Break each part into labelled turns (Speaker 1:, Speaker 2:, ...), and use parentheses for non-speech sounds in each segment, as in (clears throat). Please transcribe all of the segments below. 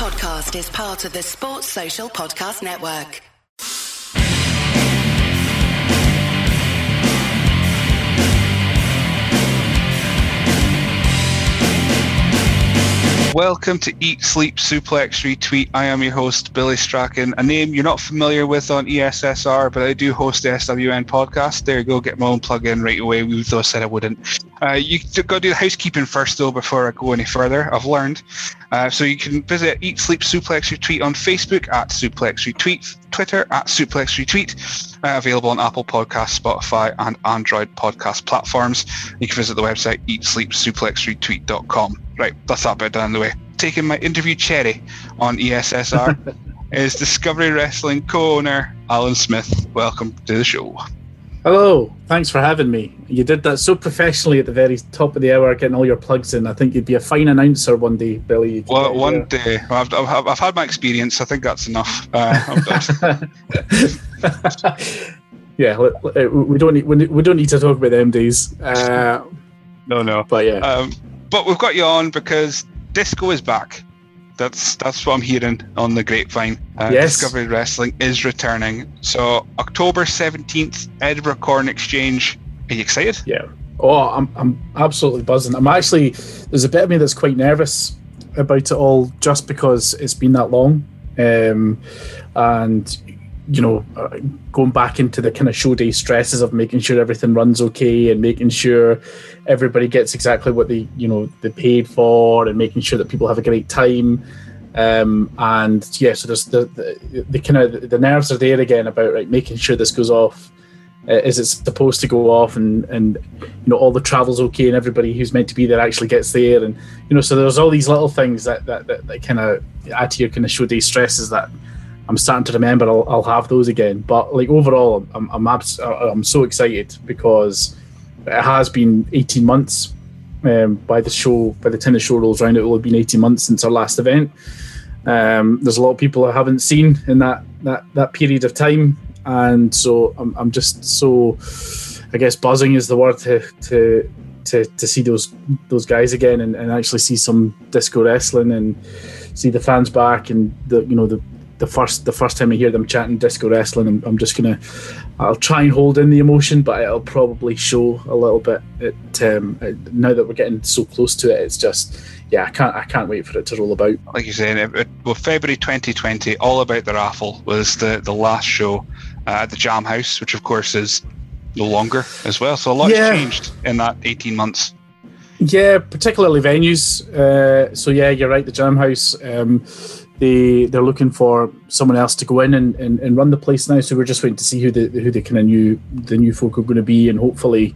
Speaker 1: podcast is part of the Sports Social Podcast Network.
Speaker 2: Welcome to Eat, Sleep, Suplex, Retweet. I am your host, Billy Strachan, a name you're not familiar with on ESSR, but I do host the SWN podcast. There you go, get my own plug in right away, even though I said I wouldn't. Uh, you got to do the housekeeping first, though, before I go any further. I've learned. Uh, so you can visit Eat, Sleep, Suplex, Retweet on Facebook at Suplex Retweet, Twitter at Suplex Retweet, uh, available on Apple Podcasts, Spotify, and Android podcast platforms. You can visit the website eatsleepsuplexretweet.com. Right, that's that bit done the way. Taking my interview cherry on ESSR (laughs) is Discovery Wrestling co-owner Alan Smith. Welcome to the show.
Speaker 3: Hello, thanks for having me. You did that so professionally at the very top of the hour, getting all your plugs in. I think you'd be a fine announcer one day, Billy.
Speaker 2: Well, one day. I've, I've, I've, had my experience. I think that's enough. Uh, (laughs)
Speaker 3: yeah, we don't need we don't need to talk about them days. Uh,
Speaker 2: no, no.
Speaker 3: But yeah.
Speaker 2: Um, but we've got you on because disco is back. That's that's what I'm hearing on the grapevine. Uh,
Speaker 3: yes.
Speaker 2: Discovery Wrestling is returning. So October 17th, Edinburgh Corn Exchange. Are you excited?
Speaker 3: Yeah. Oh, I'm I'm absolutely buzzing. I'm actually there's a bit of me that's quite nervous about it all just because it's been that long. Um, and you know, uh, going back into the kind of show day stresses of making sure everything runs okay and making sure everybody gets exactly what they, you know, they paid for and making sure that people have a great time. Um, and yeah, so there's the, the, the kind of the nerves are there again about right making sure this goes off uh, as it's supposed to go off and and you know all the travel's okay and everybody who's meant to be there actually gets there and you know so there's all these little things that that, that, that kind of add to your kind of show day stresses that I'm starting to remember I'll, I'll have those again. But like overall, I'm I'm, abs- I'm so excited because it has been 18 months. Um, by the show, by the time the show rolls around, it will have been 18 months since our last event. Um, there's a lot of people I haven't seen in that that that period of time, and so I'm I'm just so, I guess buzzing is the word to to to, to see those those guys again and, and actually see some disco wrestling and see the fans back and the you know the the first the first time I hear them chatting disco wrestling, I'm, I'm just gonna I'll try and hold in the emotion, but it'll probably show a little bit. It, um, now that we're getting so close to it, it's just yeah, I can't I can't wait for it to roll about.
Speaker 2: Like you said, it, it, well, February 2020, all about the raffle was the the last show uh, at the Jam House, which of course is no longer as well. So a lot's yeah. changed in that 18 months.
Speaker 3: Yeah, particularly venues. Uh, so yeah, you're right. The Jam House. Um, they they're looking for someone else to go in and, and, and run the place now. So we're just waiting to see who the who the kind of new the new folk are going to be, and hopefully,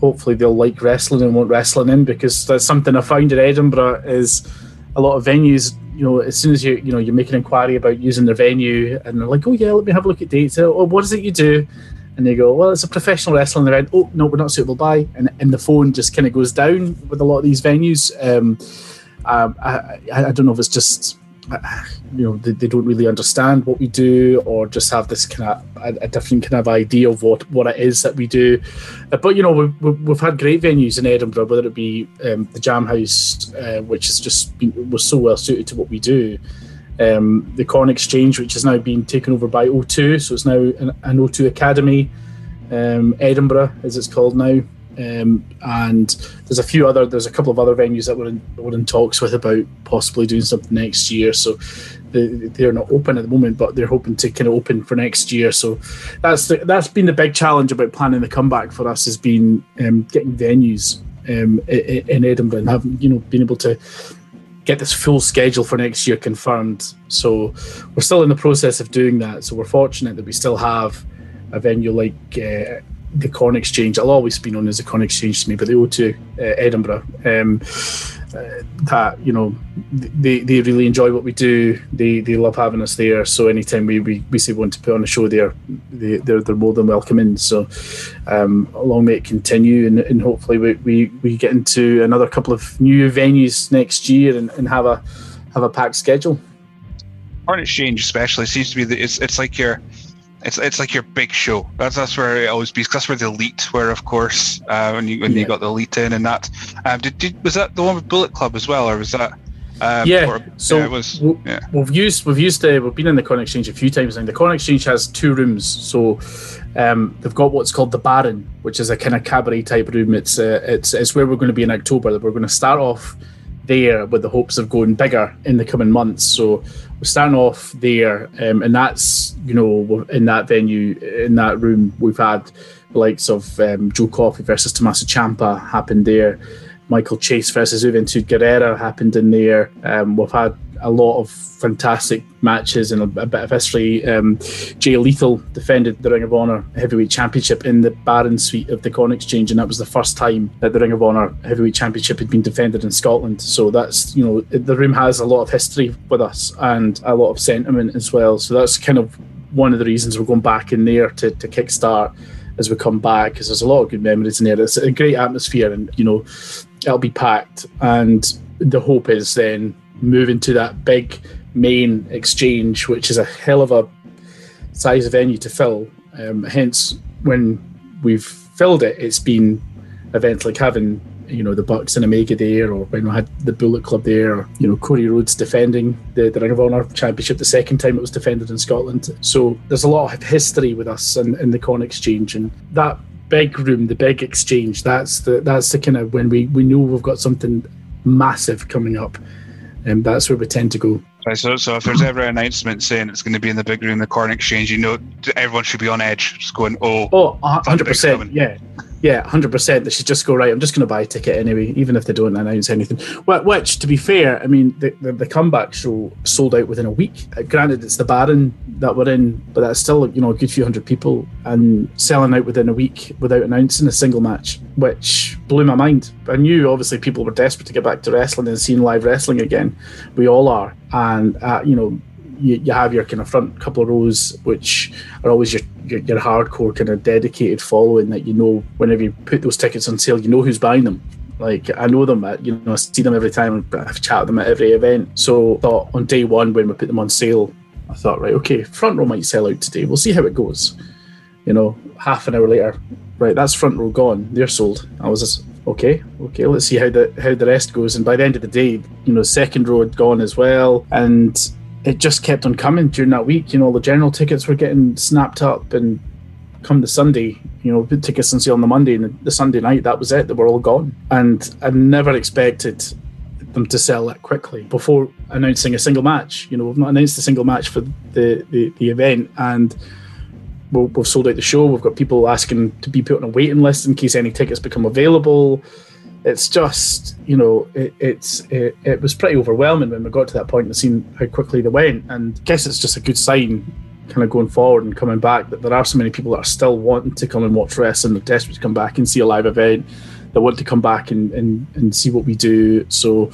Speaker 3: hopefully they'll like wrestling and want wrestling in because that's something I found in Edinburgh is a lot of venues. You know, as soon as you you know you make an inquiry about using their venue, and they're like, oh yeah, let me have a look at dates. Oh, what is it you do? And they go, well, it's a professional wrestling event. Oh no, we're not suitable by, and and the phone just kind of goes down with a lot of these venues. Um, um I, I don't know if it's just you know they, they, don't really understand what we do or just have this kind of a, a, different kind of idea of what what it is that we do. Uh, but you know we've, we've had great venues in edinburgh whether it be um, the jam house uh, which has just been was so well suited to what we do. Um, the corn exchange which has now been taken over by o2 so it's now an, an o2 academy. Um, edinburgh as it's called now um, and there's a few other, there's a couple of other venues that we're in, we're in talks with about possibly doing something next year. So they're not open at the moment, but they're hoping to kind of open for next year. So that's the, that's been the big challenge about planning the comeback for us has been um, getting venues um, in Edinburgh and having you know being able to get this full schedule for next year confirmed. So we're still in the process of doing that. So we're fortunate that we still have a venue like uh, the Corn Exchange. I'll always be known as the Corn Exchange to me, but the O2 uh, Edinburgh. Um, uh, that you know, they, they really enjoy what we do. They they love having us there. So anytime we, we, we say we want to put on a show there, they they're, they're more than welcome in. So um, long may it continue, and, and hopefully we, we, we get into another couple of new venues next year and, and have a have a packed schedule.
Speaker 2: Corn Exchange especially seems to be the, it's it's like your it's it's like your big show. That's that's where it always be. That's where the elite were, of course. Uh, when you when yeah. you got the elite in and that. Um, did, did was that the one with Bullet Club as well, or was that? Um,
Speaker 3: yeah,
Speaker 2: or-
Speaker 3: so
Speaker 2: yeah, it was.
Speaker 3: w-
Speaker 2: Yeah.
Speaker 3: we've used we've used uh, we've been in the Corn Exchange a few times now. The Corn Exchange has two rooms, so um, they've got what's called the Baron, which is a kind of cabaret type room. It's uh, it's it's where we're going to be in October. That we're going to start off there with the hopes of going bigger in the coming months. So we're starting off there, um, and that's you know in that venue in that room we've had the likes of um, Joe Coffey versus Tommaso Ciampa happened there. Michael Chase versus Juventud Guerrera happened in there. Um, we've had a lot of fantastic matches and a, a bit of history. Um, Jay Lethal defended the Ring of Honor Heavyweight Championship in the Baron Suite of the Corn Exchange, and that was the first time that the Ring of Honor Heavyweight Championship had been defended in Scotland. So that's you know the room has a lot of history with us and a lot of sentiment as well. So that's kind of one of the reasons we're going back in there to, to kickstart as we come back because there's a lot of good memories in there. It's a great atmosphere, and you know it'll be packed. And the hope is then moving to that big main exchange, which is a hell of a size venue to fill. Um, hence, when we've filled it, it's been events like having you know the Bucks and Omega there, or when we had the Bullet Club there, or you know Cody Rhodes defending the, the Ring of Honor Championship the second time it was defended in Scotland. So there's a lot of history with us in, in the Corn Exchange, and that big room, the big exchange, that's the that's the kind of when we we know we've got something massive coming up, and that's where we tend to go.
Speaker 2: Right, so, so if there's ever an announcement saying it's going to be in the big room, the Corn Exchange, you know, everyone should be on edge, just going, "Oh,
Speaker 3: Oh,
Speaker 2: 100
Speaker 3: percent. Yeah, yeah, hundred percent. They should just go right. I'm just going to buy a ticket anyway, even if they don't announce anything. Which, to be fair, I mean, the, the, the comeback show sold out within a week. Uh, granted, it's the Baron that we're in, but that's still you know a good few hundred people and selling out within a week without announcing a single match, which blew my mind. I knew obviously people were desperate to get back to wrestling and seeing live wrestling again. We all are, and uh, you know you, you have your kind of front couple of rows, which are always your, your, your hardcore kind of dedicated following that you know whenever you put those tickets on sale, you know who's buying them. Like I know them, you know, I see them every time. I've chatted them at every event. So thought on day one when we put them on sale, I thought right, okay, front row might sell out today. We'll see how it goes. You know, half an hour later, right, that's front row gone. They're sold. I was just okay, okay. Let's see how the how the rest goes. And by the end of the day, you know, second row had gone as well, and it just kept on coming during that week. You know, the general tickets were getting snapped up, and come the Sunday, you know, tickets on sale on the Monday, and the Sunday night, that was it. They were all gone, and I never expected them to sell that quickly before announcing a single match. You know, we've not announced a single match for the the, the event, and we we've sold out the show. We've got people asking to be put on a waiting list in case any tickets become available. It's just, you know, it, it's it, it was pretty overwhelming when we got to that point and seeing how quickly they went. And I guess it's just a good sign, kind of going forward and coming back, that there are so many people that are still wanting to come and watch wrestling. They're desperate to come back and see a live event. They want to come back and, and, and see what we do. So,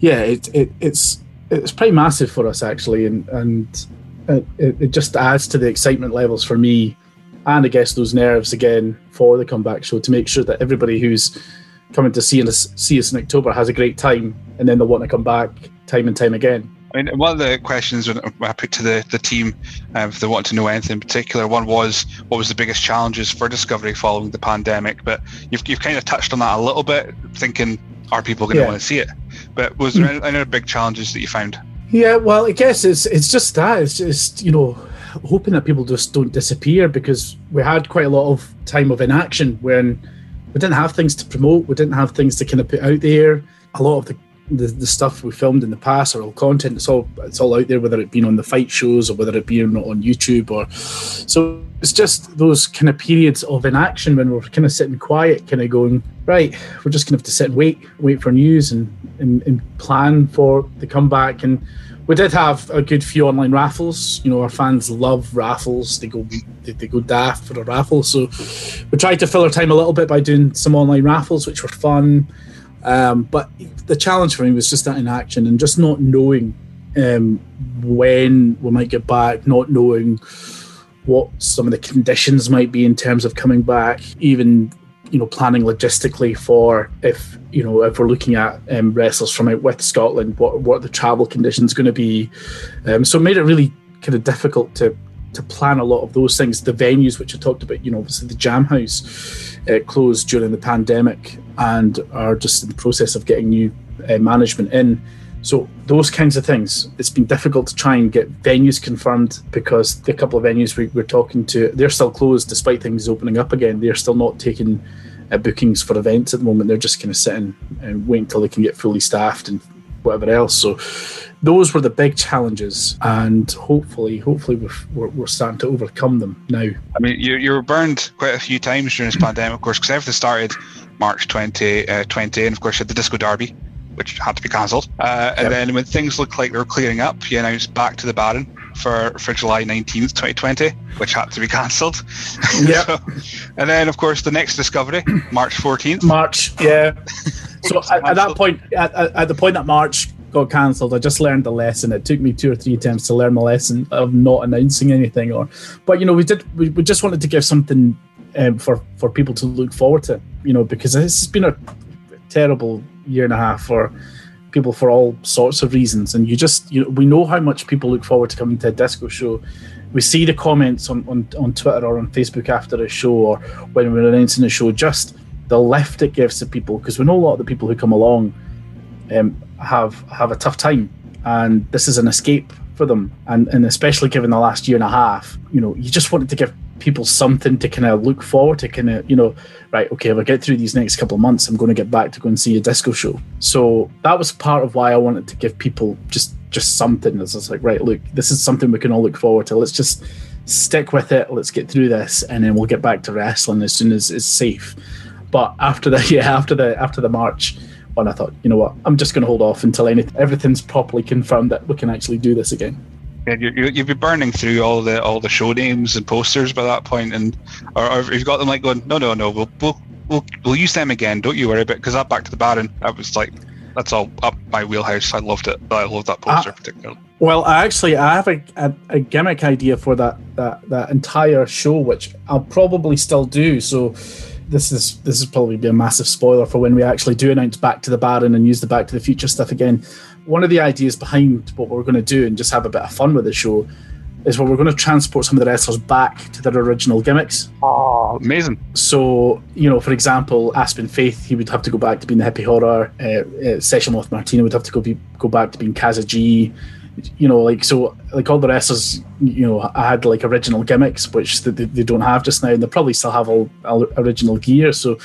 Speaker 3: yeah, it, it it's it's pretty massive for us actually, and and it, it just adds to the excitement levels for me, and I guess those nerves again for the comeback show to make sure that everybody who's coming to see us see us in October has a great time, and then they'll want to come back time and time again.
Speaker 2: I mean, one of the questions when I put to the, the team, um, if they want to know anything in particular, one was what was the biggest challenges for Discovery following the pandemic? But you've, you've kind of touched on that a little bit, thinking, are people going to
Speaker 3: Yeah.
Speaker 2: want to see it? But was there any, any other big challenges that you found?
Speaker 3: Yeah, well, I guess it's it's just that it's just you know hoping that people just don't disappear because we had quite a lot of time of inaction when we didn't have things to promote, we didn't have things to kind of put out there. A lot of the the, the stuff we filmed in the past or all content. It's all it's all out there whether it be on the fight shows or whether it be on, on youtube or so it's just those kind of periods of inaction when we're kind of sitting quiet kind of going right we're just gonna have to sit and wait wait for news and, and and plan for the comeback. And we did have a good few online raffles. You know our fans love raffles. They go they, they go daft for a raffle. So we tried to fill our time a little bit by doing some online raffles which were fun. Um, but the challenge for me was just that inaction and just not knowing um, when we might get back, not knowing what some of the conditions might be in terms of coming back, even you know planning logistically for if you know if we're looking at um, wrestlers from out with Scotland, what what the travel conditions going to be? Um, so it made it really kind of difficult to to plan a lot of those things. The venues which I talked about, you know, obviously the Jam House uh, closed during the pandemic and are just in the process of getting new uh, management in. So those kinds of things, it's been difficult to try and get venues confirmed because the couple of venues we, we're talking to, they're still closed despite things opening up again. They're still not taking uh, bookings for events at the moment. They're just kind of sitting and waiting until they can get fully staffed and whatever else. So those were the big challenges, and hopefully, hopefully we're, we're starting to overcome them now.
Speaker 2: I mean, you, you were burned quite a few times during this (laughs) pandemic, of course, because everything started March 2020, uh, 20, and of course, you had the Disco Derby, which had to be cancelled. Uh, and yep. then when things looked like they were clearing up, you announced back to the Baron for, for July 19th, 2020, which had to be (laughs) cancelled.
Speaker 3: Yeah. (laughs) so,
Speaker 2: and then, of course, the next discovery, (clears throat) March 14th.
Speaker 3: March, yeah. (laughs) So at, at, that point, at, at the point that March got cancelled, I just learned the lesson. It took me two or three attempts to learn the lesson of not announcing anything. Or, but you know, we did. We, we just wanted to give something um, for for people to look forward to. You know, because this has been a terrible year and a half for people for all sorts of reasons. And you just, you know, we know how much people look forward to coming to a disco show. We see the comments on, on, on Twitter or on Facebook after a show or when we're announcing a show, just the lift it gives to people because we know a lot of the people who come along um, have have a tough time, and this is an escape for them. And and especially given the last year and a half, you know, you just wanted to give people something to kind of look forward to, kind of, you know, right, okay, if I get through these next couple of months, I'm going to get back to go and see a disco show. So that was part of why I wanted to give people just just something. It's just like, right, look, this is something we can all look forward to. Let's just stick with it. Let's get through this, and then we'll get back to wrestling as soon as it's safe. But after the (laughs) yeah, after the after the march, and I thought, you know what, I'm just going to hold off until anything, everything's properly confirmed that we can actually do this again.
Speaker 2: Yeah, you, you, you'd be burning through all the all the show names and posters by that point, and or, or you've got them like going, no, no, no, we'll we'll we'll, we'll use them again. Don't you worry about because that back to the Baron, I was like, that's all up my wheelhouse. I loved it. I loved that poster uh, particularly.
Speaker 3: Well, I actually I have a, a, a, gimmick idea for that that that entire show, which I'll probably still do. So this is this is probably be a massive spoiler for when we actually do announce Back to the Baron and use the Back to the Future stuff again. One of the ideas behind what we're going to do and just have a bit of fun with the show is where we're going to transport some of the wrestlers back to their original gimmicks.
Speaker 2: Oh, amazing!
Speaker 3: So you know, for example, Aspen Faith, he would have to go back to being the hippie horror. Uh, uh, Session Moth Martina would have to go be, go back to being Kaza G you know, like so, like all the wrestlers, you know, I had like original gimmicks, which they, they don't have just now, and they probably still have all, all original gear. So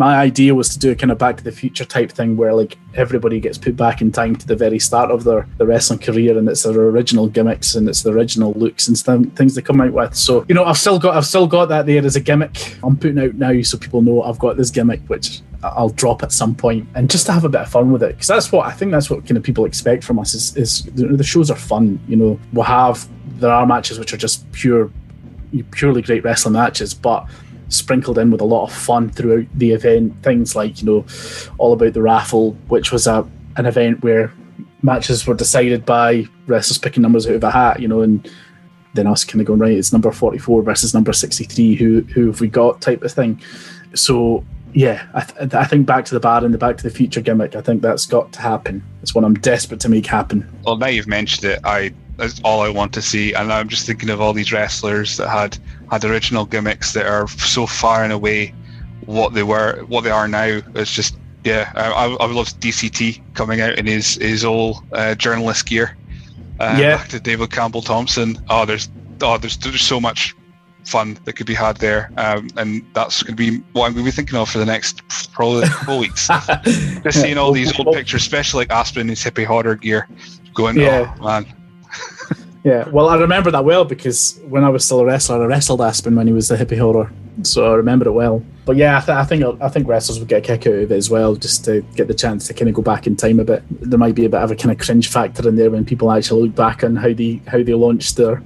Speaker 3: my idea was to do a kind of Back to the Future type thing where like everybody gets put back in time to the very start of their, their wrestling career and it's their original gimmicks and it's their original looks and th- things they come out with. So you know, I've still got I've still got that there as a gimmick. I'm putting out now so people know I've got this gimmick, which I'll drop at some point, and just to have a bit of fun with it because that's what I think that's what kind of people expect from us is, is the shows are fun. You know, we'll have there are matches which are just pure, purely great wrestling matches, but sprinkled in with a lot of fun throughout the event. Things like you know, all about the raffle, which was a an event where matches were decided by wrestlers picking numbers out of a hat. You know, and then us kind of going right, it's number forty four versus number sixty three. Who who have we got? Type of thing. So yeah, I, th- I, think Back to the Bad and the Back to the Future gimmick. I think that's got to happen. It's what I'm desperate to make happen.
Speaker 2: Well, now you've mentioned it, I that's all I want to see, and I'm just thinking of all these wrestlers that had had original gimmicks that are so far and away what they were, what they are now. It's just yeah, I, I love DCT coming out in his his old uh, journalist gear. Uh, yeah, back to David Campbell Thompson. Oh, there's oh, there's there's so much fun that could be had there. Um, and that's going to be what I'm going to be thinking of for the next probably couple weeks. (laughs) Just seeing all these old pictures, especially like Aspen in his hippie horror gear, going, yeah. oh man.
Speaker 3: Yeah, well, I remember that well because when I was still a wrestler, I wrestled Aspen when he was the hippie horror, so I remember it well. But yeah, I, th- I think I think wrestlers would get a kick out of it as well, just to get the chance to kind of go back in time a bit. There might be a bit of a kind of cringe factor in there when people actually look back on how they how they launched their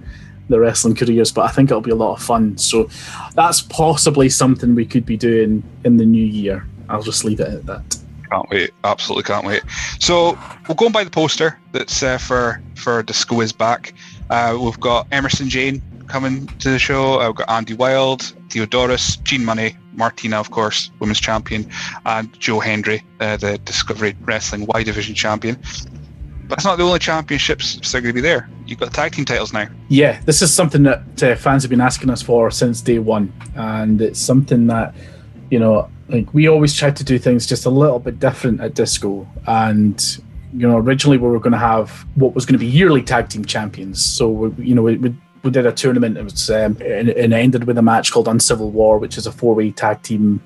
Speaker 3: the wrestling careers, but I think it'll be a lot of fun. So that's possibly something we could be doing in the new year. I'll just leave it at that.
Speaker 2: Can't wait! Absolutely can't wait. So we'll go and buy the poster that's uh, for for Disco is back. Uh, we've got Emerson Jane coming to the show. I've got Andy Wild, Theodoros, Gene Money, Martina, of course, women's champion, and Joe Hendry, uh, the Discovery Wrestling Y Division champion But that's not the only championships that are going to be there. You've got tag team titles now.
Speaker 3: Yeah, this is something that uh, fans have been asking us for since day one, and it's something that you know, like we always try to do things just a little bit different at Disco, and you know, originally we were going to have what was going to be yearly tag team champions. So, we, you know, we, we, did a tournament. It was um, and, and ended with a match called Uncivil War, which is a four way tag team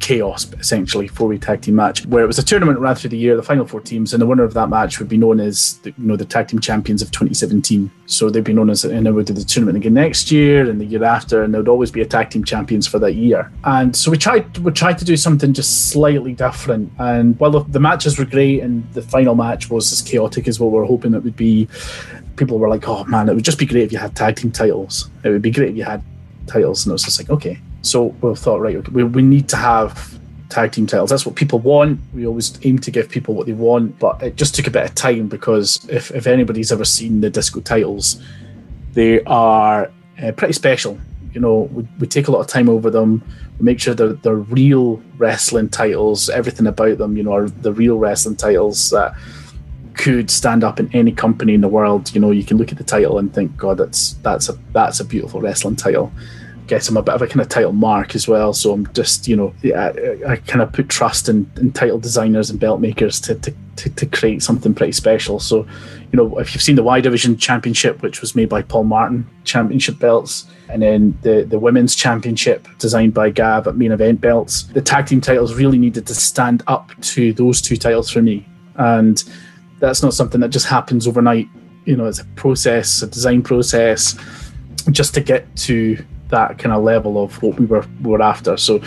Speaker 3: chaos, essentially, four way tag team match, where it was a tournament ran through the year, the final four teams, and the winner of that match would be known as the, you know the tag team champions of 2017. So they'd be known as, and then we did the tournament again next year and the year after, and there would always be a tag team champions for that year. And so we tried we tried to do something just slightly different. And while the, the matches were great and the final match was as chaotic as what we were hoping it would be, people were like, "Oh man, it would just be great if you had tag team titles. It would be great if you had titles." And it was just like, okay, so we thought, right, we, we need to have tag team titles. That's what people want. We always aim to give people what they want, but it just took a bit of time because if, if anybody's ever seen the disco titles, they are uh, pretty special. You know, we, we take a lot of time over them. We make sure they're, they're real wrestling titles. Everything about them, you know, are the real wrestling titles that could stand up in any company in the world. You know, you can look at the title and think, God, that's that's a that's a beautiful wrestling title get him a bit of a kind of title mark as well. So I'm just, you know, I, I kind of put trust in, in title designers and belt makers to, to, to, to, create something pretty special. So, you know, if you've seen the Y Division Championship, which was made by Paul Martin, championship belts, and then the, the Women's Championship designed by Gav at Main Event Belts, the tag team titles really needed to stand up to those two titles for me. And that's not something that just happens overnight. You know, it's a process, a design process, just to get to that kind of level of what we were were after. So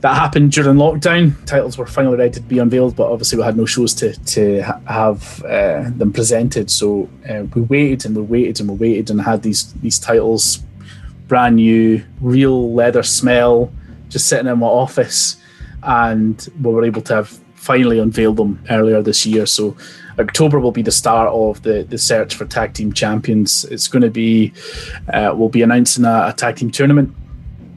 Speaker 3: that happened during lockdown. Titles were finally ready to be unveiled, but obviously we had no shows to to ha- have uh, them presented. So uh, we waited and we waited and we waited and had these these titles, brand new, real leather smell, just sitting in my office, and we were able to have finally unveiled them earlier this year. So October will be the start of the, the search for tag team champions. It's going to be, uh, we'll be announcing a, a tag team tournament,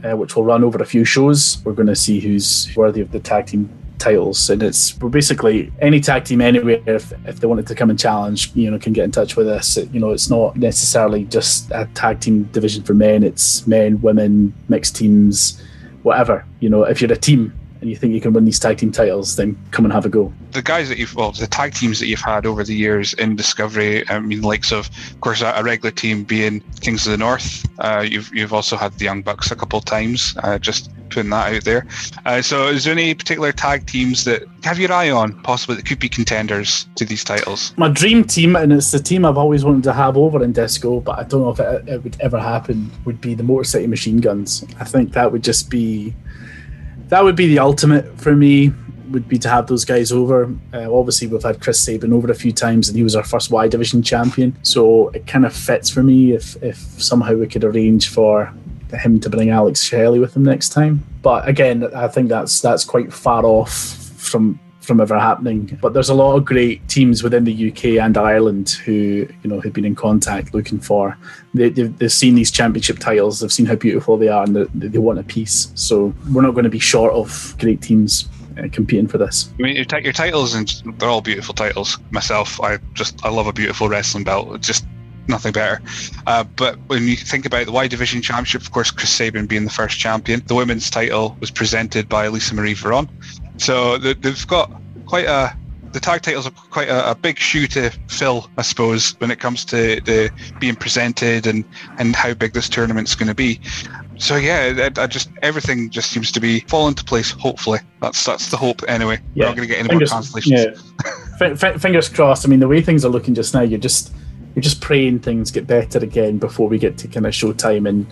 Speaker 3: uh, which will run over a few shows. We're going to see who's worthy of the tag team titles and it's basically any tag team anywhere if, if they wanted to come and challenge you know can get in touch with us it, you know it's not necessarily just a tag team division for men it's men women mixed teams whatever you know if you're a team and you think you can win these tag team titles, then come and have a go.
Speaker 2: The guys that you've, well, the tag teams that you've had over the years in Discovery, I mean, likes of, of course, a, regular team being Kings of the North. Uh, you've you've also had the Young Bucks a couple of times. Uh, just putting that out there. Uh, so, is there any particular tag teams that have your eye on, possibly that could be contenders to these titles?
Speaker 3: My dream team, and it's the team I've always wanted to have over in Disco, but I don't know if it, it would ever happen. Would be the Motor City Machine Guns. I think that would just be that would be the ultimate for me. Would be to have those guys over. Uh, obviously, we've had Chris Sabin over a few times, and he was our first Y Division champion. So it kind of fits for me if if somehow we could arrange for him to bring Alex Shelley with him next time. But again, I think that's that's quite far off from from ever happening. But there's a lot of great teams within the UK and Ireland who you know have been in contact looking for. They, have they've seen these championship titles, they've seen how beautiful they are, and they, they want a piece. So we're not going to be short of great teams uh, competing for this.
Speaker 2: I mean, your, t- your titles and they're all beautiful titles. Myself, I just I love a beautiful wrestling belt. Just nothing better. Uh, but when you think about the Y Division Championship, of course, Chris Sabin being the first champion, the women's title was presented by Lisa Marie Varon. So they've got quite a the tag titles are quite a, a, big shoe to fill, I suppose, when it comes to the being presented and and how big this tournament's going to be. So yeah, I, I, just everything just seems to be fall into place. Hopefully, that's that's the hope. Anyway, yeah. we're not going to get any fingers, more cancellations.
Speaker 3: Yeah. F- f- fingers crossed. I mean, the way things are looking just now, you're just you're just praying things get better again before we get to kind of showtime and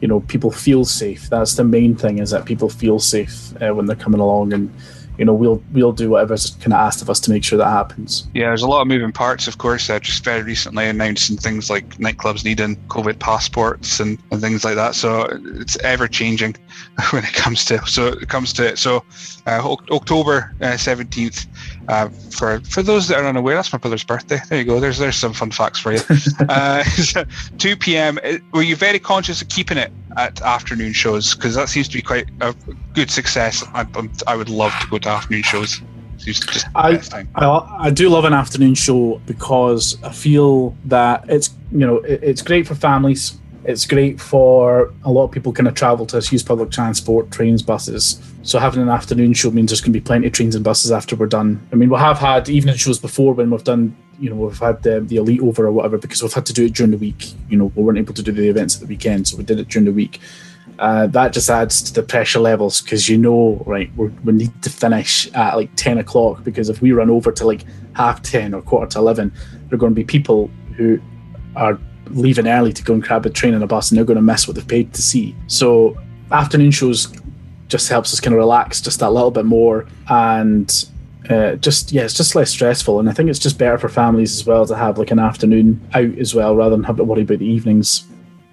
Speaker 3: you know people feel safe. That's the main thing is that people feel safe uh, when they're coming along and you know we'll we'll do whatever's kind of asked of us to make sure that happens.
Speaker 2: Yeah, there's a lot of moving parts, of course. Uh, just very recently announcing things like nightclubs needing COVID passports and, and things like that. So it's ever changing (laughs) when it comes to so it comes to it. So uh, October uh, seventeenth. Uh, for for those that are unaware, that's my brother's birthday. There you go. There's there's some fun facts for you. (laughs) Uh, (laughs) 2 p.m. Uh, were you very conscious of keeping it at afternoon shows because that seems to be quite a good success. I, I would love to go to afternoon shows.
Speaker 3: I, I, I do love an afternoon show because I feel that it's you know it, it's great for families It's great for a lot of people kind of travel to us, use public transport, trains, buses. So having an afternoon show means there's going to be plenty of trains and buses after we're done. I mean, we have had evening shows before when we've done, you know, we've had the, the elite over or whatever because we've had to do it during the week. You know, we weren't able to do the events at the weekend, so we did it during the week. Uh, that just adds to the pressure levels because you know, right, we we need to finish at like 10 o'clock because if we run over to like half 10 or quarter to 11, there are going to be people who are leaving early to go and grab a train and a bus and they're going to miss what they've paid to see. So afternoon shows just helps us kind of relax just that little bit more and uh, just yeah, it's just less stressful, and I think it's just better for families as well to have like an afternoon out as well, rather than have to worry about the evenings.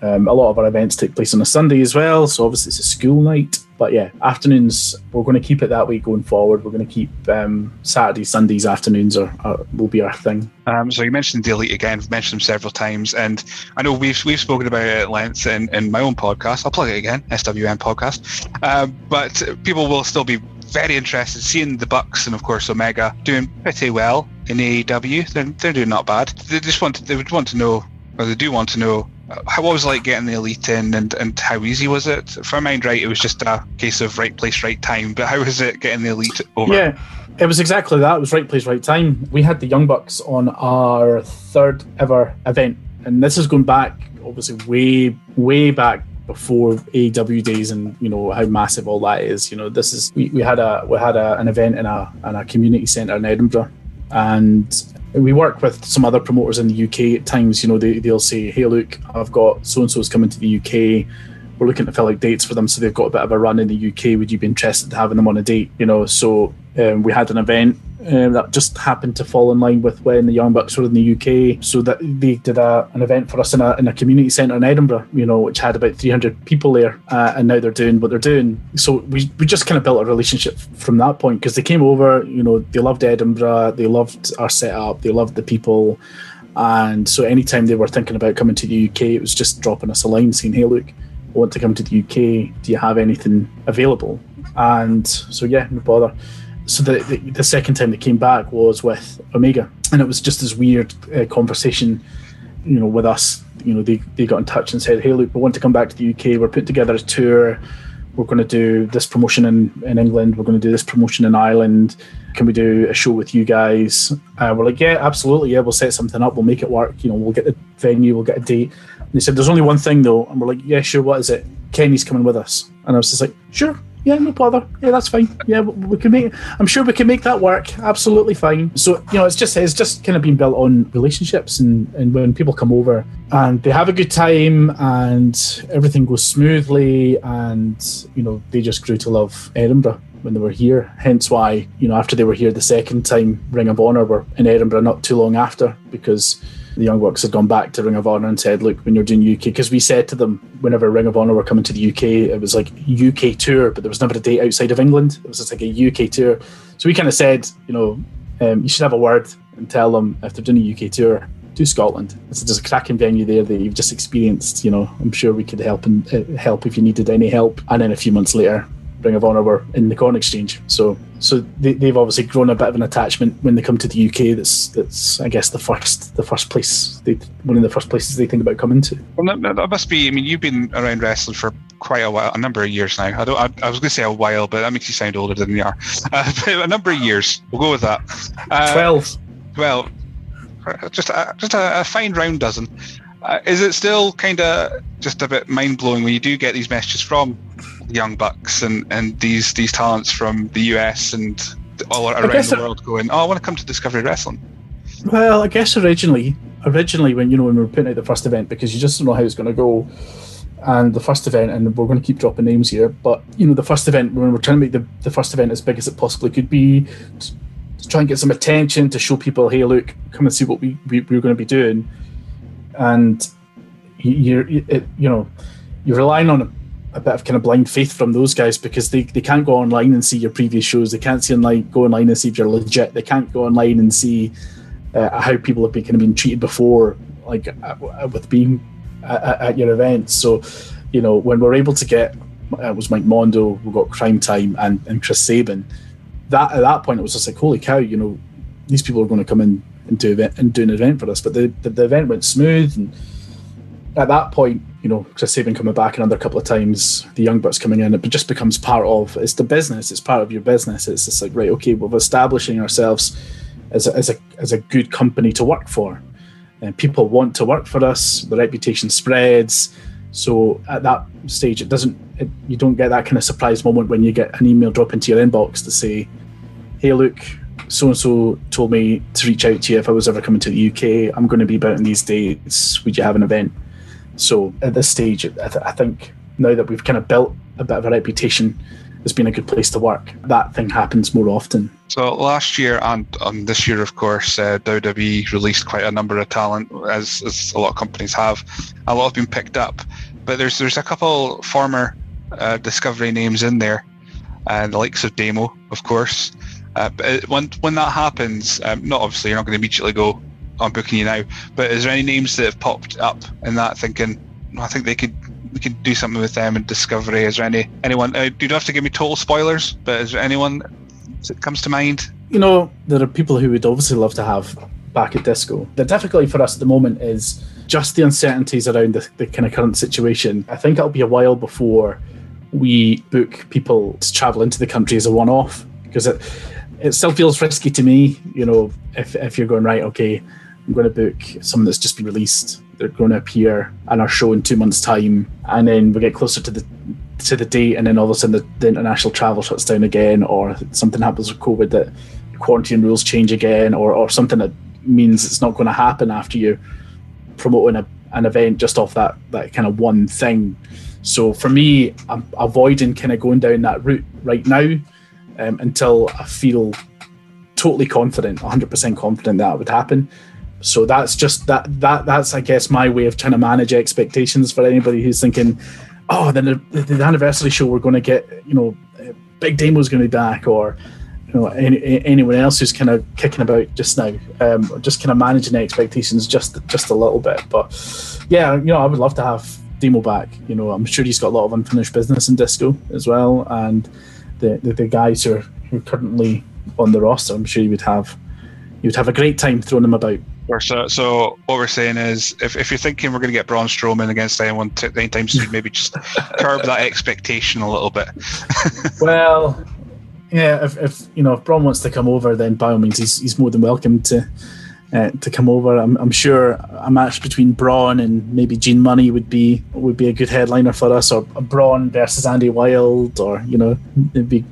Speaker 3: Um, a lot of our events take place on a Sunday as well, so obviously it's a school night. But yeah, afternoons we're going to keep it that way going forward. We're going to keep um, Saturdays, Sundays afternoons are, are will be our thing.
Speaker 2: Um, so you mentioned the elite again. We've mentioned them several times, and I know we've we've spoken about it at length in, in my own podcast. I'll plug it again, SWN podcast. Uh, but people will still be very interested seeing the Bucks and of course Omega doing pretty well in AEW. They're, they're doing not bad. They just want to, they would want to know, or they do want to know. How what was it like getting the elite in, and, and how easy was it? If I mind right, it was just a case of right place, right time. But how was it getting the elite over?
Speaker 3: Yeah, it was exactly that. It was right place, right time. We had the Young Bucks on our third ever event, and this is going back, obviously, way, way back before AEW days, and you know how massive all that is. You know, this is we, we had a we had a, an event in a in a community centre in Edinburgh, and we work with some other promoters in the UK at times. You know, they, they'll say, "Hey, look, I've got so and so's coming to the UK." We're looking to fill out dates for them, so they've got a bit of a run in the UK. Would you be interested in having them on a date? You know, so um, we had an event um, that just happened to fall in line with when the Young Bucks were in the UK. So that they did a, an event for us in a, in a community centre in Edinburgh, you know, which had about 300 people there. Uh, and now they're doing what they're doing. So we, we just kind of built a relationship from that point because they came over, you know, they loved Edinburgh, they loved our setup, they loved the people. And so anytime they were thinking about coming to the UK, it was just dropping us a line saying, hey, look, I want to come to the UK. Do you have anything available? And so, yeah, no bother so the, the, the second time they came back was with Omega, and it was just this weird uh, conversation, you know, with us. You know, they, they got in touch and said, "Hey, look, we want to come back to the UK. We're putting together a tour. We're going to do this promotion in, in England. We're going to do this promotion in Ireland. Can we do a show with you guys?" Uh, we're like, "Yeah, absolutely. Yeah, we'll set something up. We'll make it work. You know, we'll get the venue. We'll get a date." And they said, "There's only one thing though," and we're like, "Yeah, sure. What is it?" Kenny's coming with us, and I was just like, "Sure." Yeah, no bother. Yeah, that's fine. Yeah, we, can make. I'm sure we can make that work. Absolutely fine. So you know, it's just it's just kind of been built on relationships, and and when people come over and they have a good time and everything goes smoothly, and you know, they just grew to love Edinburgh when they were here. Hence why you know after they were here the second time, Ring of Honor were in Edinburgh not too long after because the Young Bucks had gone back to Ring of Honor and said, "Look, when you're doing UK," because we said to them whenever Ring of Honor were coming to the UK, it was like UK tour, but there was never a date outside of England. It was just like a UK tour. So we kind of said, you know, um, you should have a word and tell them if they're doing a UK tour, do Scotland. It's just a cracking venue there that you've just experienced. You know, I'm sure we could help and uh, help if you needed any help. And then a few months later, Ring of Honor were in the Corn Exchange. So so they, they've obviously grown a bit of an attachment when they come to the UK. That's that's I guess the first the first place they one of the first places they think about coming to.
Speaker 2: Well, that, that must be. I mean, you've been around wrestling for quite a while, a number of years now. I don't. I, I was going to say a while, but that makes you sound older than you are. (laughs) Uh, a number of years. We'll go with that. Uh,
Speaker 3: Twelve.
Speaker 2: Well, just a, just a, a fine round dozen. Uh, is it still kind of just a bit mind blowing when you do get these messages from young bucks and, and these these talents from the US and all around the world going, oh, I want to come to Discovery Wrestling.
Speaker 3: Well, I guess originally, originally when you know when we were putting out the first event, because you just don't know how it's going to go, and the first event, and we're going to keep dropping names here, but you know the first event when we're trying to make the, the first event as big as it possibly could be, to, to try and get some attention to show people, hey, look, come and see what we, we we're going to be doing, and you you're, you, it, you know you're relying on a, bit of kind of blind faith from those guys because they, they can't go online and see your previous shows. They can't see online go online and see if you're legit. They can't go online and see uh, how people have been kind of been treated before, like uh, with being at, at your events. So, you know, when we're able to get uh, it was Mike Mondo, we got Crime Time and, and Chris Sabin. That at that point it was just like, holy cow, you know, these people are going to come in and do event and do an event for us. But the, the, the event went smooth and at that point, you know, Chris Sabin coming back another couple of times, the young bucks coming in, it just becomes part of it's the business. It's part of your business. It's just like right, okay, we're establishing ourselves as a, as a as a good company to work for, and people want to work for us. The reputation spreads. So at that stage, it doesn't. It, you don't get that kind of surprise moment when you get an email drop into your inbox to say, "Hey, look, so and so told me to reach out to you if I was ever coming to the UK. I'm going to be about in these dates. Would you have an event?" So at this stage, I, th- I think now that we've kind of built a bit of a reputation as being a good place to work, that thing happens more often.
Speaker 2: So last year and this year, of course, uh, WWE released quite a number of talent, as, as a lot of companies have. A lot have been picked up, but there's there's a couple former uh, Discovery names in there, and uh, the likes of Damo, of course. Uh, but it, when when that happens, um, not obviously you're not going to immediately go, I'm booking you now. But is there any names that have popped up in that thinking? I think they could we could do something with them in Discovery. Is there any anyone? Uh, you don't have to give me total spoilers, but is there anyone that comes to mind?
Speaker 3: You know, there are people who would obviously love to have back at Disco. The difficulty for us at the moment is just the uncertainties around the, the kind of current situation. I think it'll be a while before we book people to travel into the country as a one-off because it it still feels risky to me. You know, if if you're going right, okay I'm going to book someone that's just been released. They're going to appear on our show in two months' time, and then we get closer to the to the date, and then all of a sudden the, the international travel shuts down again, or something happens with COVID that quarantine rules change again, or or something that means it's not going to happen after you promoting a, an event just off that that kind of one thing. So for me, I'm avoiding kind of going down that route right now um, until I feel totally confident, 100% confident that it would happen. So that's just that that that's I guess my way of trying to manage expectations for anybody who's thinking, oh, then the, anniversary show we're going to get you know, Big Damo's going to be back, or you know any, anyone else who's kind of kicking about just now, um, just kind of managing expectations just just a little bit. But yeah, you know, I would love to have Damo back. You know, I'm sure he's got a lot of unfinished business in disco as well, and the the, the guys who are, who are currently on the roster, I'm sure you would have you would have a great time throwing them about.
Speaker 2: So, so what we're saying is, if, if you're thinking we're going to get Braun Strowman against anyone t- anytime soon, maybe just curb that expectation a little bit. (laughs)
Speaker 3: well, yeah, if, if you know if Braun wants to come over, then by all means, he's, he's more than welcome to uh, to come over. I'm, I'm sure a match between Braun and maybe Gene Money would be would be a good headliner for us, or Braun versus Andy Wild, or you know, it'd be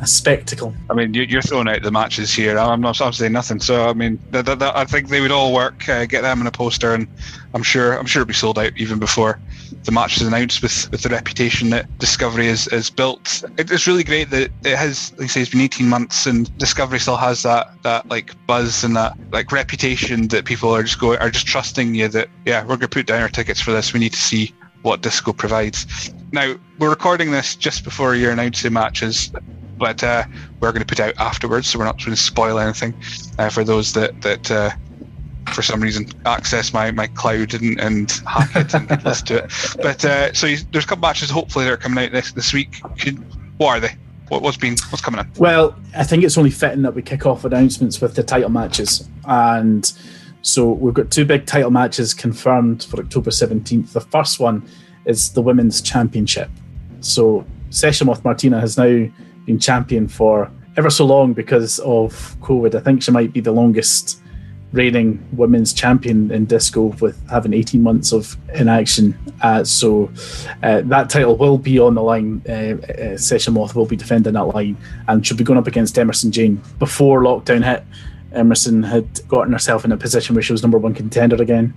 Speaker 3: a spectacle.
Speaker 2: I mean, you're throwing out the matches here. I'm not I'm saying nothing. So I mean, I think they would all work. Uh, get them in a poster, and I'm sure I'm sure it'll be sold out even before the match is announced. With with the reputation that Discovery is is built, it's really great that it has. Like I say, it's been 18 months, and Discovery still has that that like buzz and that like reputation that people are just going are just trusting you that yeah we're gonna put down our tickets for this. We need to see what Disco provides. Now we're recording this just before you're announcing matches but uh, we're going to put out afterwards, so we're not going to spoil anything uh, for those that that uh, for some reason access my, my cloud and, and hack it and (laughs) listen to it. But uh, so there's a couple matches hopefully that are coming out this this week. Could, what are they? What, what's been what's coming in?
Speaker 3: Well, I think it's only fitting that we kick off announcements with the title matches, and so we've got two big title matches confirmed for October 17th. The first one is the women's championship. So Session with Martina has now been champion for ever so long because of COVID. I think she might be the longest reigning women's champion in disco with having 18 months of inaction. Uh, so uh, that title will be on the line. Uh, uh, Session Moth will be defending that line and should be going up against Emerson Jane. Before lockdown hit, Emerson had gotten herself in a position where she was number one contender again.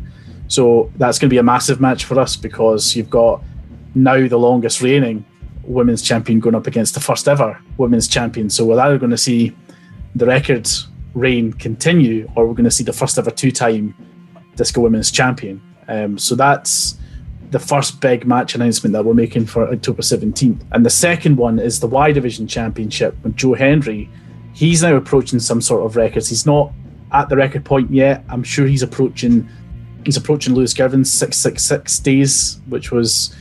Speaker 3: So that's going to be a massive match for us because you've got now the longest reigning women's champion going up against the first ever women's champion. So we're either going to see the records reign continue, or we're going to see the first ever two-time disco women's champion. Um, so that's the first big match announcement that we're making for October 17th. And the second one is the Y Division Championship with Joe Hendry. He's now approaching some sort of records. He's not at the record point yet. I'm sure he's approaching he's approaching Lewis Girvan's 666 days, which was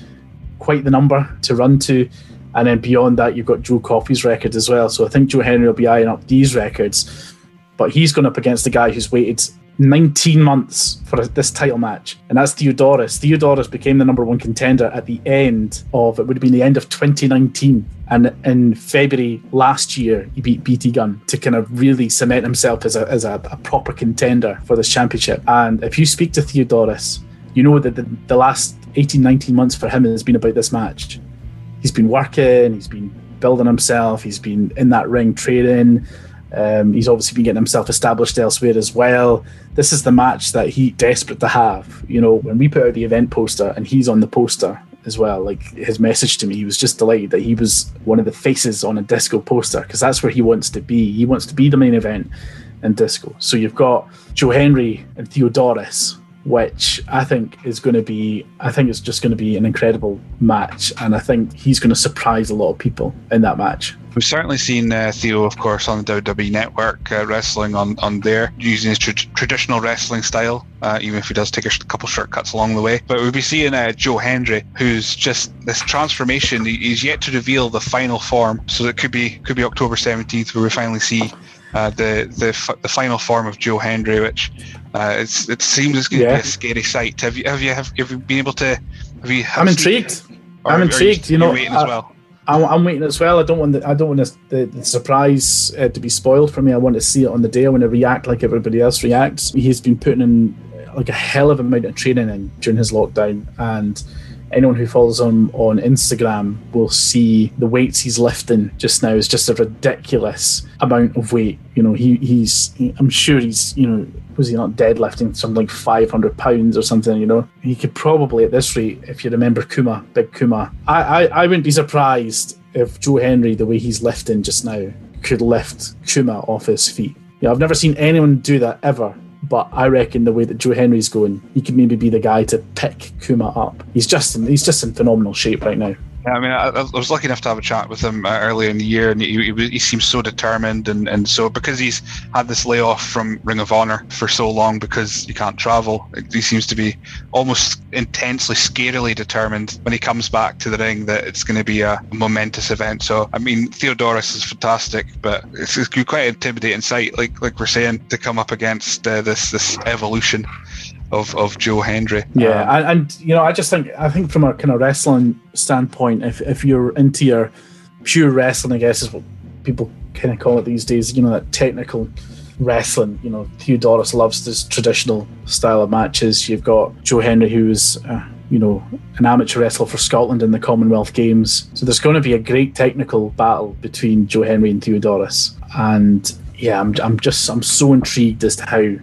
Speaker 3: quite the number to run to. And then beyond that, you've got Joe Coffey's record as well. So I think Joe Hendry will be eyeing up these records. But he's gone up against the guy who's waited 19 months for this title match, and that's Theodorus. Theodorus became the number one contender at the end of it would have been the end of 2019. And in February last year, he beat BT Gunn to kind of really cement himself as a, as a, a proper contender for this championship. And if you speak to Theodorus, you know that the, the last 18, 19 months for him has been about this match. He's been working, he's been building himself, he's been in that ring training. Um, he's obviously been getting himself established elsewhere as well. This is the match that he desperate to have. You know, when we put out the event poster and he's on the poster as well, like his message to me, he was just delighted that he was one of the faces on a disco poster because that's where he wants to be. He wants to be the main event in disco. So you've got Joe Hendry and Theodorus which I think is going to be, I think it's just going to be an incredible match. And I think he's going to surprise a lot of people in that match.
Speaker 2: We've certainly seen uh, Theo, of course, on the WWE Network uh, wrestling on, on there, using his tra- traditional wrestling style, uh, even if he does take a sh- couple shortcuts along the way. But we'll be seeing uh, Joe Hendry, who's just this transformation. He's yet to reveal the final form, so it could be could be October seventeenth, where we finally see uh, the the f- the final form of Joe Hendry, which uh, it's, it seems it's going to yeah. be a scary sight. Have you have you have, have you been able to? Have you? Have
Speaker 3: I'm intrigued. I'm intrigued. You, you know, waiting I, as well. I'm, I'm, waiting as well. I don't want the, I don't want the, the, the surprise uh, to be spoiled for me. I want to see it on the day. I want to react like everybody else reacts. He's been putting in like a hell of a amount of training in during his lockdown, and anyone who follows him on Instagram will see the weights he's lifting just now is just a ridiculous amount of weight. You know, he he's I'm sure he's you know was he not deadlifting something like 500 pounds or something? You know, he could probably at this rate, if you remember Kuma, Big Kuma, I I, I wouldn't be surprised if Joe Hendry, the way he's lifting just now, could lift Kuma off his feet. Yeah, I've never seen anyone do that ever but I reckon the way that Joe Hendry's going, he could maybe be the guy to pick Kuma up. He's just in, he's just in phenomenal shape right now.
Speaker 2: Yeah, I mean, I, I, was lucky enough to have a chat with him uh, earlier in the year, and he, he, he, seems so determined. And, and so, because he's had this layoff from Ring of Honor for so long because he can't travel, he seems to be almost intensely, scarily determined when he comes back to the ring that it's going to be a momentous event. So, I mean, Theodorus is fantastic, but it's, it's quite an intimidating sight, like like we're saying, to come up against uh, this this evolution of, of Joe Hendry.
Speaker 3: Yeah, um, and, and, you know, I just think I think from a kind of wrestling standpoint, if if you're into your pure wrestling, I guess is what people kind of call it these days. You know, that technical wrestling. You know, Theodorus loves this traditional style of matches. You've got Joe Hendry, who is. Uh, you know, an amateur wrestler for Scotland in the Commonwealth Games. So there's going to be a great technical battle between Joe Hendry and Theodorus. And yeah, I'm, I'm just I'm so intrigued as to how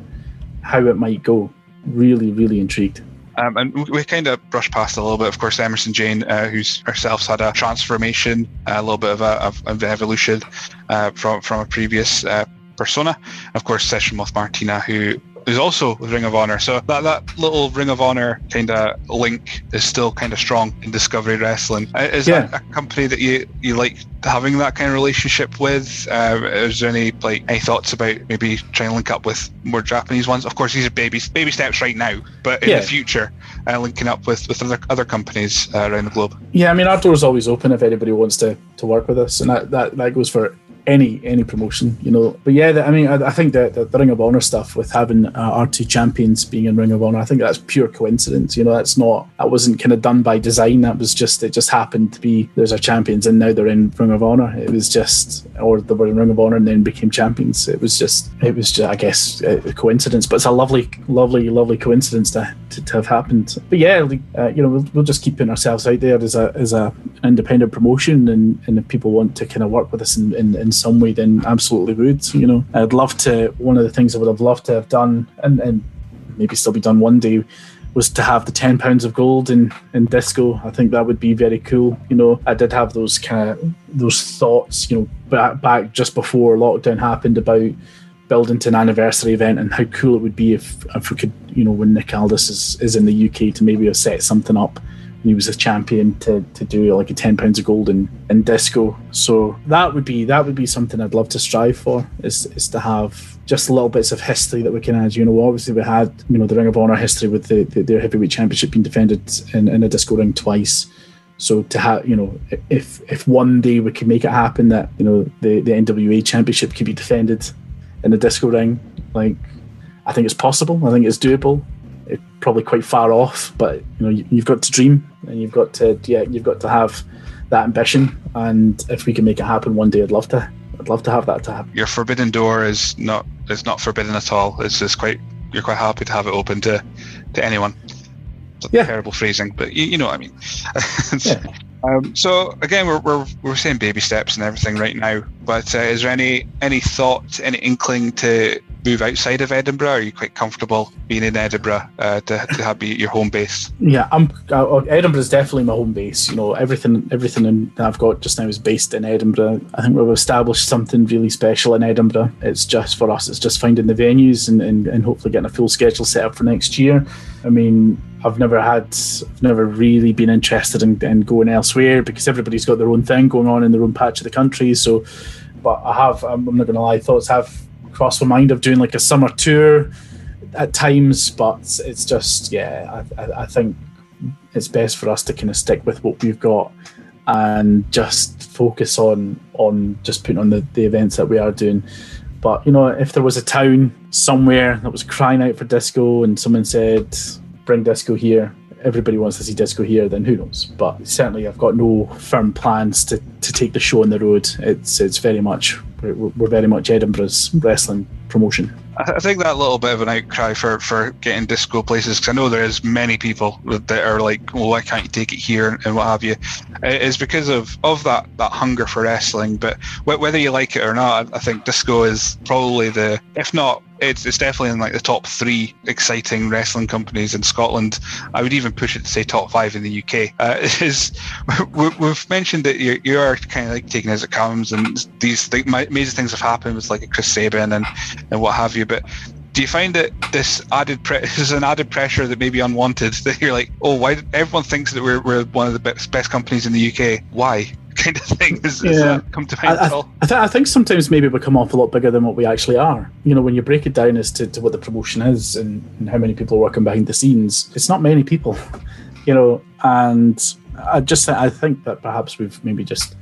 Speaker 3: how it might go really, really intrigued.
Speaker 2: Um, and we kind of brushed past a little bit, of course, Emersyn Jayne, uh, who's herself had a transformation, a little bit of, a, of, of evolution uh, from from a previous uh, persona. Of course, Session Moth Martina, who is also with Ring of Honor. So that, that little Ring of Honor kind of link is still kind of strong in Discovery Wrestling. Uh, is yeah. that a company that you, you like having that kind of relationship with? Uh, is there any like any thoughts about maybe trying to link up with more Japanese ones? Of course, these are baby baby steps right now, but in yeah. the future, uh, linking up with with other other companies uh, around the globe.
Speaker 3: Yeah, I mean, our door's always open if anybody wants to to work with us, and that that, that goes for any any promotion, you know. But yeah, I mean, I, I think that the, the, Ring of Honor stuff with having uh, our two champions being in Ring of Honor, I think that's pure coincidence. You know, that's not that wasn't kind of done by design. That was just it just happened to be there's our champions and now they're in Ring of Honor. It was just or they were in Ring of Honor and then became champions. It was just it was just, I guess a coincidence, but it's a lovely, lovely, lovely coincidence to to, to have happened. But yeah, uh, you know, we'll, we'll just keep putting ourselves out there as a as a independent promotion, and and if people want to kind of work with us in, in, in some way, then absolutely would. You know, I'd love to. One of the things I would have loved to have done, and, and maybe still be done one day, was to have the ten pounds of gold in in disco. I think that would be very cool. You know, I did have those kind of those thoughts. You know, back back just before lockdown happened about building to an anniversary event and how cool it would be if if we could, you know, when Nick Aldis is, is in the UK to maybe have set something up he was a champion to, to do like a 10 pounds of gold in, in disco so that would be that would be something i'd love to strive for is, is to have just little bits of history that we can add you know obviously we had you know the ring of honor history with the, the their heavyweight championship being defended in, in a disco ring twice so to have, you know, if if one day we can make it happen that you know the the NWA championship could be defended in the disco ring, like I think it's possible. I think it's doable. It's probably quite far off, but you know you, you've got to dream and you've got to yeah you've got to have that ambition. And if we can make it happen one day, I'd love to. I'd love to have that to happen.
Speaker 2: Your forbidden door is not is not forbidden at all. It's just quite you're quite happy to have it open to to anyone.
Speaker 3: Yeah.
Speaker 2: Terrible phrasing, but you, you know what I mean. (laughs) yeah. Um, so again, we're, we're we're saying baby steps and everything right now. But uh, is there any any thought, any inkling to move outside of Edinburgh? Are you quite comfortable being in Edinburgh uh, to, to have be your home base?
Speaker 3: Yeah, I'm. Uh, Edinburgh is definitely my home base. You know, everything everything in, that I've got just now is based in Edinburgh. I think we've established something really special in Edinburgh. It's just for us. It's just finding the venues and, and, and hopefully getting a full schedule set up for next year. I mean, I've never had, I've never really been interested in, in, going elsewhere because everybody's got their own thing going on in their own patch of the country. So, but I have, I'm not going to lie, thoughts have crossed my mind of doing like a summer tour at times, but it's just yeah, I, I, I think it's best for us to kind of stick with what we've got and just focus on on just putting on the, the events that we are doing. But you know, if there was a town somewhere that was crying out for disco and someone said, "Bring disco here," everybody wants to see disco here, then who knows? But certainly, I've got no firm plans to, to take the show on the road. It's it's very much we're, we're very much Edinburgh's wrestling promotion.
Speaker 2: I think that little bit of an outcry for, for getting disco places, because I know there is many people that are like, well, why can't you take it here and what have you, is because of, of that, that hunger for wrestling. But whether you like it or not, I think disco is probably the, if not it's, it's definitely in like the top three exciting wrestling companies in Scotland. I would even push it to say top five in the UK. Uh, (laughs) is we've mentioned that you, you are kind of like taking as it comes, and these th- major things have happened with like a Chris Sabin and and what have you. But do you find that this added pre- (laughs) is an added pressure that may be unwanted? (laughs) That you're like, oh, why everyone thinks that we're, we're one of the best, best companies in the UK? Why? Kind of thing. Has, yeah. come to mind I, I,
Speaker 3: I, th- I, think sometimes maybe we come off a lot bigger than what we actually are. You know, when you break it down as to, to what the promotion is and, and how many people are working behind the scenes, it's not many people. (laughs) You know, and I just I think that perhaps we've maybe just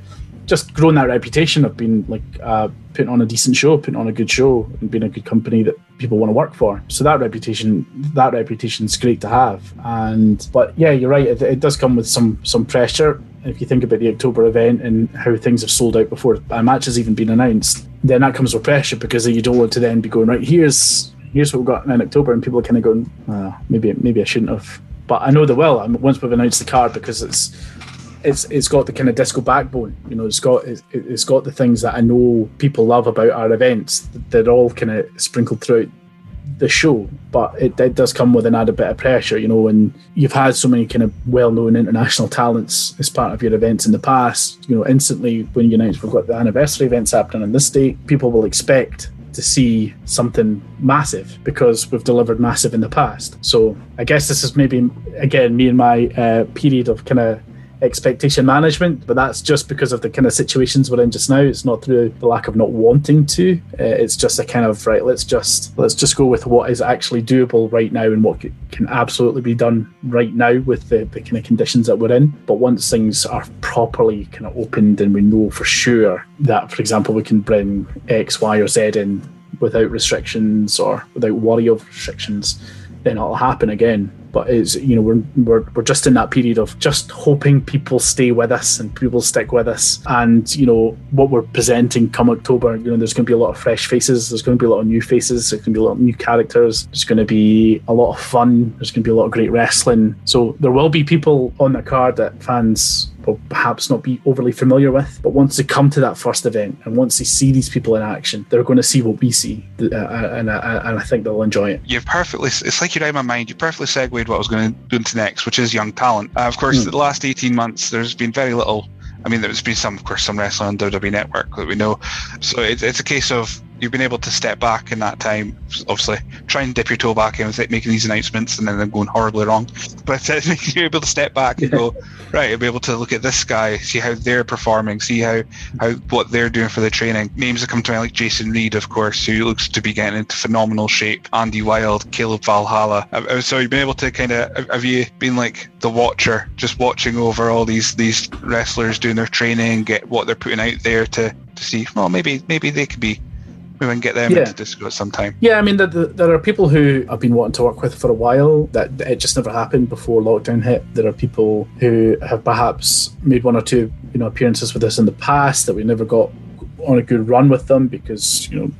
Speaker 3: just grown that reputation of being like uh, putting on a decent show, putting on a good show, and being a good company that people want to work for. So that reputation, that reputation is great to have. And but yeah, you're right. It, it does come with some some pressure if you think about the October event and how things have sold out before a match has even been announced, then that comes with pressure because you don't want to then be going right. Here's here's what we've got in October, and people are kind of going, oh, maybe maybe I shouldn't have. But I know they will. Mean, once we've announced the card because it's it's it's got the kind of disco backbone. You know, it's got it, has got the things that I know people love about our events. They're all kind of sprinkled throughout the show, but it, it, does come with an added bit of pressure, you know, and you've had so many kind of well-known international talents as part of your events in the past, you know, instantly when you announce we've got the anniversary events happening in this date, people will expect to see something massive because we've delivered massive in the past. So I guess this is maybe again me and my uh, period of kind of expectation management, but that's just because of the kind of situations we're in just now. It's not through the lack of not wanting to. Uh, it's just a kind of right. Let's just let's just go with what is actually doable right now and what can absolutely be done right now with the, the kind of conditions that we're in. But once things are properly kind of opened and we know for sure that, for example, we can bring X, Y, or Z in without restrictions or without worry of restrictions, then it'll happen again but it's you know we're, we're we're just in that period of just hoping people stay with us and people stick with us. And you know what we're presenting come october you know there's going to be a lot of fresh faces there's going to be a lot of new faces there's going to be a lot of new characters there's going to be a lot of fun there's going to be a lot of great wrestling. So there will be people on the card that fans will perhaps not be overly familiar with. But once they come to that first event and once they see these people in action, they're going to see what we see, uh, uh and, uh, and I think they'll enjoy it.
Speaker 2: You've perfectly, it's like you're out of my mind. You perfectly segued what I was going to do into next, which is young talent. Uh, of course, mm. the last 18 months, there's been very little I mean, there's been some, of course, some wrestling on WWE Network that we know. So it's, it's a case of you've been able to step back in that time. Obviously, try and dip your toe back in without making these announcements and then them going horribly wrong. (laughs) But uh, you're able to step back and go, right, you'll be able to look at this guy, see how they're performing, see how, how what they're doing for the training. Names that come to mind like Jason Reed, of course, who looks to be getting into phenomenal shape. Andy Wild, Caleb Valhalla. Uh, uh, so you've been able to kind of have you been like the watcher, just watching over all these these wrestlers doing their training, get what they're putting out there to to see. Well, maybe maybe they could be we can get them
Speaker 3: Yeah.
Speaker 2: into disco at some time.
Speaker 3: Yeah, I mean, the, the, there are people who I've been wanting to work with for a while that it just never happened before lockdown hit. There are people who have perhaps made one or two, you know, appearances with us in the past that we never got on a good run with them because, you know,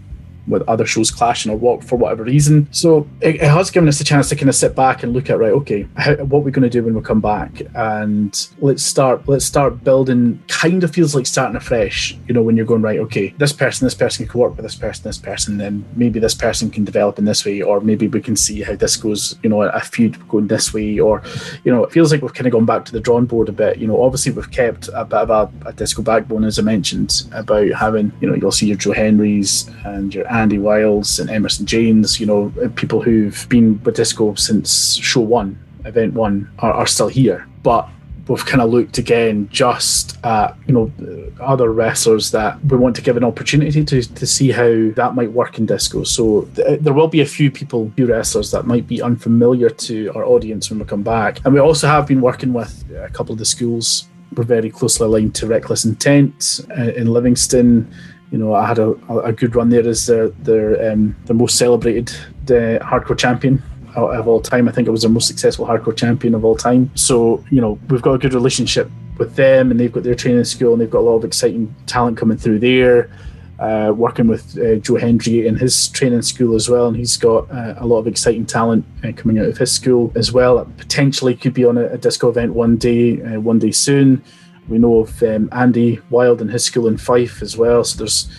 Speaker 3: with other shows clashing or what for whatever reason. So it, it has given us a chance to kind of sit back and look at right, okay, how, what we're going to do when we come back, and let's start. Let's start building. Kind of feels like starting afresh. You know, when you're going right, okay, this person, this person can work with this person, this person, then maybe this person can develop in this way, or maybe we can see how this goes. You know, a feud going this way, or you know, it feels like we've kind of gone back to the drawing board a bit. You know, obviously we've kept a bit of a, a disco backbone, as I mentioned, about having, you know, you'll see your Joe Hendrys and your Andy Wilds and Emersyn Jaynes, you know, uh, people who've been with disco since show one, event one, are, are still here. But we've kind of looked again just at, you know, uh, other wrestlers that we want to give an opportunity to, to see how that might work in disco. So th- uh, there will be a few people, few wrestlers that might be unfamiliar to our audience when we come back. And we also have been working with a couple of the schools. We're very closely aligned to Reckless Intent uh, in Livingston. You know, I had a, a good run there as their their um, their most celebrated uh, hardcore champion of all time. I think it was their most successful hardcore champion of all time. So, you know, we've got a good relationship with them and they've got their training school and they've got a lot of exciting talent coming through there. Uh, working with uh, Joe Hendry in his training school as well, and he's got uh, a lot of exciting talent uh, coming out of his school as well. Potentially could be on a, a disco event one day, uh, one day soon. We know of um, Andy Wild and his school in Fife as well. So there's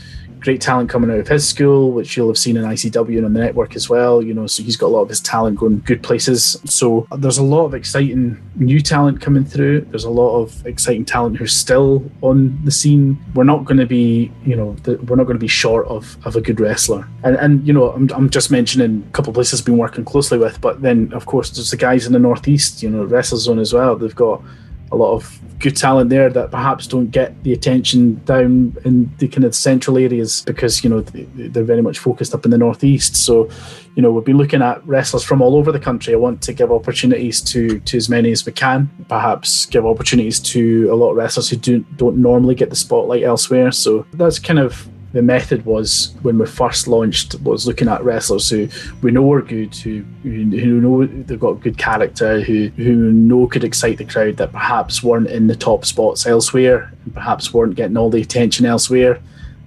Speaker 3: great talent coming out of his school, which you'll have seen in ICW and on the network as well. You know, so he's got a lot of his talent going good places. So there's a lot of exciting new talent coming through. There's a lot of exciting talent who's still on the scene. We're not going to be, you know, the, we're not going to be short of, of a good wrestler. And and you know, I'm, I'm just mentioning a couple of places I've been working closely with, but then of course there's the guys in the northeast, you know, Wrestle Zone as well. They've got a lot of good talent there that perhaps don't get the attention down in the kind of central areas because you know they're very much focused up in the northeast. So, you know, we'll be looking at wrestlers from all over the country. I want to give opportunities to to as many as we can. Perhaps give opportunities to a lot of wrestlers who don't don't normally get the spotlight elsewhere. So that's kind of the method was when we first launched was looking at wrestlers who we know are good, who who know they've got good character, who who know could excite the crowd that perhaps weren't in the top spots elsewhere, and perhaps weren't getting all the attention elsewhere.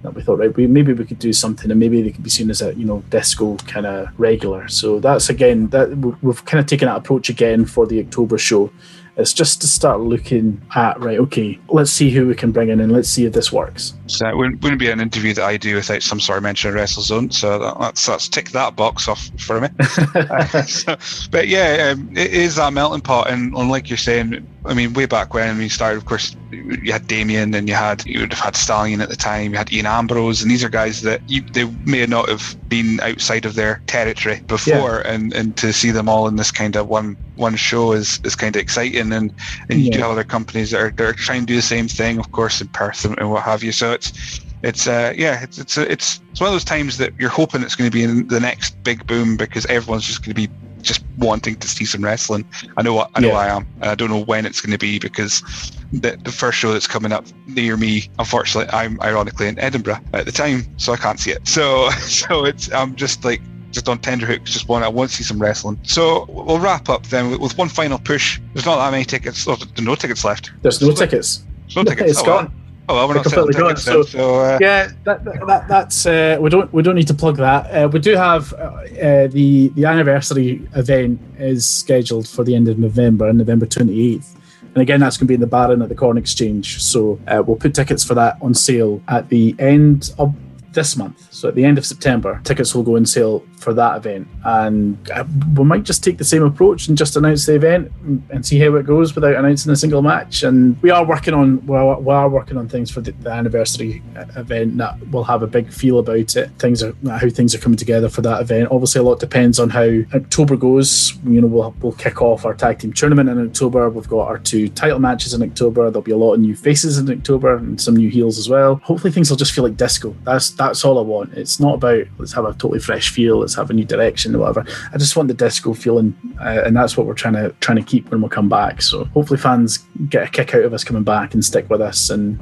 Speaker 3: That we thought, right, we, maybe we could do something, and maybe they could be seen as a you know disco kind of regular. So that's again that we've kind of taken that approach again for the October show. It's just to start looking at right. Okay, let's see who we can bring in, and let's see if this works.
Speaker 2: So it wouldn't, wouldn't be an interview that I do without some sort of mention of WrestleZone. So that, that's that's tick that box off for me. Uh, (laughs) (laughs) so, but yeah, um, it is that melting pot, and, and like you're saying, I mean, way back when we started, of course, you had Damien, and you had you would have had Stallion at the time. You had Ian Ambrose, and these are guys that you, they may not have been outside of their territory before, yeah. and and to see them all in this kind of one one show is is kind of exciting. And and you yeah. do have other companies that are they're trying to do the same thing, of course, in Perth and, and what have you. So it's it's uh yeah it's it's it's it's one of those times that you're hoping it's going to be in the next big boom because everyone's just going to be just wanting to see some wrestling. I know I know yeah. I am, and I don't know when it's going to be because the, the first show that's coming up near me, unfortunately, I'm ironically in Edinburgh at the time, so I can't see it. So (laughs) so it's I'm just like just on tenderhooks, just want I want to see some wrestling. So we'll wrap up then with, one final push. There's not that many tickets. There's no tickets left.
Speaker 3: There's no tickets.
Speaker 2: There's no tickets. (laughs)
Speaker 3: It's
Speaker 2: oh,
Speaker 3: gone.
Speaker 2: Well. Oh well, we're not selling tickets
Speaker 3: So,
Speaker 2: so uh,
Speaker 3: yeah, that, that, that's uh, we don't we don't need to plug that. Uh, we do have uh, the the anniversary event is scheduled for the end of November, November twenty eighth. And again, that's going to be in the Baron at the Corn Exchange. So uh, we'll put tickets for that on sale at the end of this month. So at the end of September, tickets will go on sale for that event. And uh, we might just take the same approach and just announce the event and see how it goes without announcing a single match. And we are working on we are, working on things for the, the, anniversary event that will have a big feel about it. Things are how things are coming together for that event. Obviously, a lot depends on how October goes. You know, we'll we'll kick off our tag team tournament in October. We've got our two title matches in October. There'll be a lot of new faces in October and some new heels as well. Hopefully, things will just feel like disco. That's that's all I want. It's not about let's have a totally fresh feel. Let's have a new direction or whatever. I just want the disco feeling, uh, and that's what we're trying to trying to keep when we come back. So hopefully fans get a kick out of us coming back and stick with us and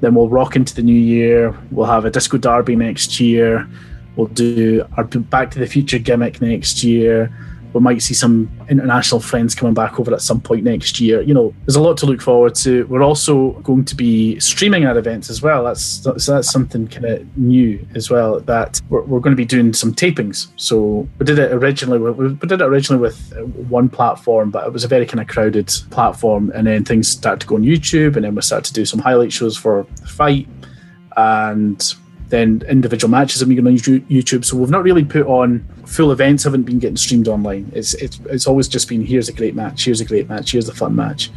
Speaker 3: then we'll rock into the new year. We'll have a disco derby next year. We'll do our Back to the Future gimmick next year we might see some international friends coming back over at some point next year. You know, there's a lot to look forward to. We're also going to be streaming our events as well. That's so that's something kind of new as well. That we're, we're, going to be doing some tapings. So we did it originally. We did it originally with one platform, but it was a very kind of crowded platform. And then things started to go on YouTube, and then we started to do some highlight shows for the fight and then individual matches have been on YouTube. So we've not really put on full events. Haven't been getting streamed online. It's it's it's always just been here's a great match, here's a great match, here's a fun match,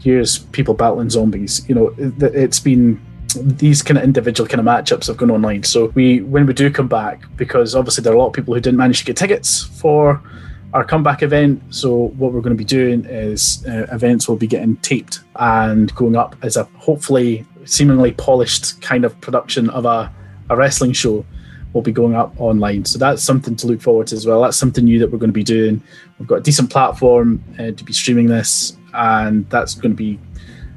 Speaker 3: here's people battling zombies. You know, it's been these kind of individual kind of matchups have gone online. So we when we do come back, because obviously there are a lot of people who didn't manage to get tickets for our comeback event. So what we're going to be doing is uh, events will be getting taped and going up as a hopefully seemingly polished kind of production of a a wrestling show will be going up online. So that's something to look forward to as well. That's something new that we're going to be doing. We've got a decent platform uh, to be streaming this, and that's going to be